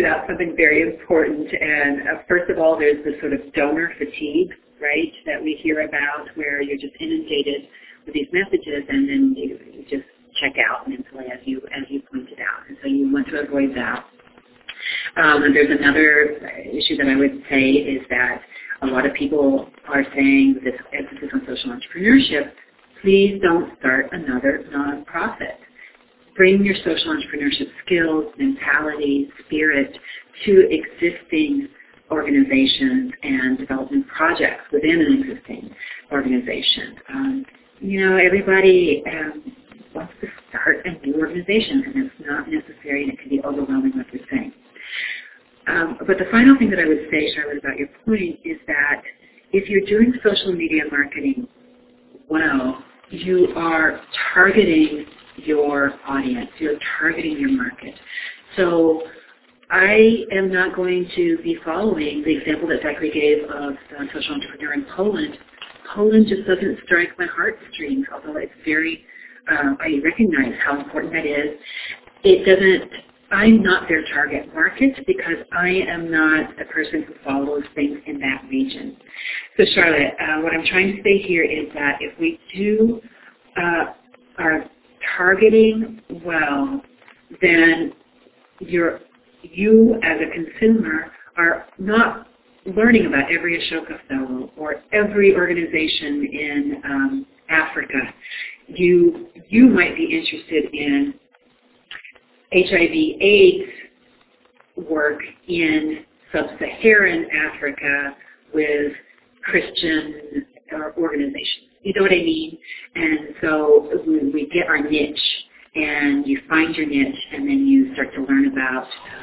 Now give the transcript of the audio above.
about something very important. And uh, first of all, there's this sort of donor fatigue, right, that we hear about where you're just inundated with these messages and then you, you just check out mentally as you, as you pointed out. And so you want to avoid that. Um, and there's another issue that I would say is that a lot of people are saying this emphasis on social entrepreneurship, please don't start another nonprofit bring your social entrepreneurship skills, mentality, spirit to existing organizations and development projects within an existing organization. Um, you know, everybody um, wants to start a new organization, and it's not necessary, and it can be overwhelming, like you're saying. Um, but the final thing that I would say, Charlotte, about your point is that if you're doing social media marketing well, you are targeting your audience. You're targeting your market. So I am not going to be following the example that Zachary gave of the social entrepreneur in Poland. Poland just doesn't strike my heartstrings, although it's very, uh, I recognize how important that is. It doesn't, I'm not their target market because I am not a person who follows things in that region. So Charlotte, uh, what I'm trying to say here is that if we do uh, our targeting well, then you're, you as a consumer are not learning about every Ashoka fellow or every organization in um, Africa. You, you might be interested in HIV AIDS work in sub-Saharan Africa with Christian organizations. You know what I mean? And so we, we get our niche and you find your niche and then you start to learn about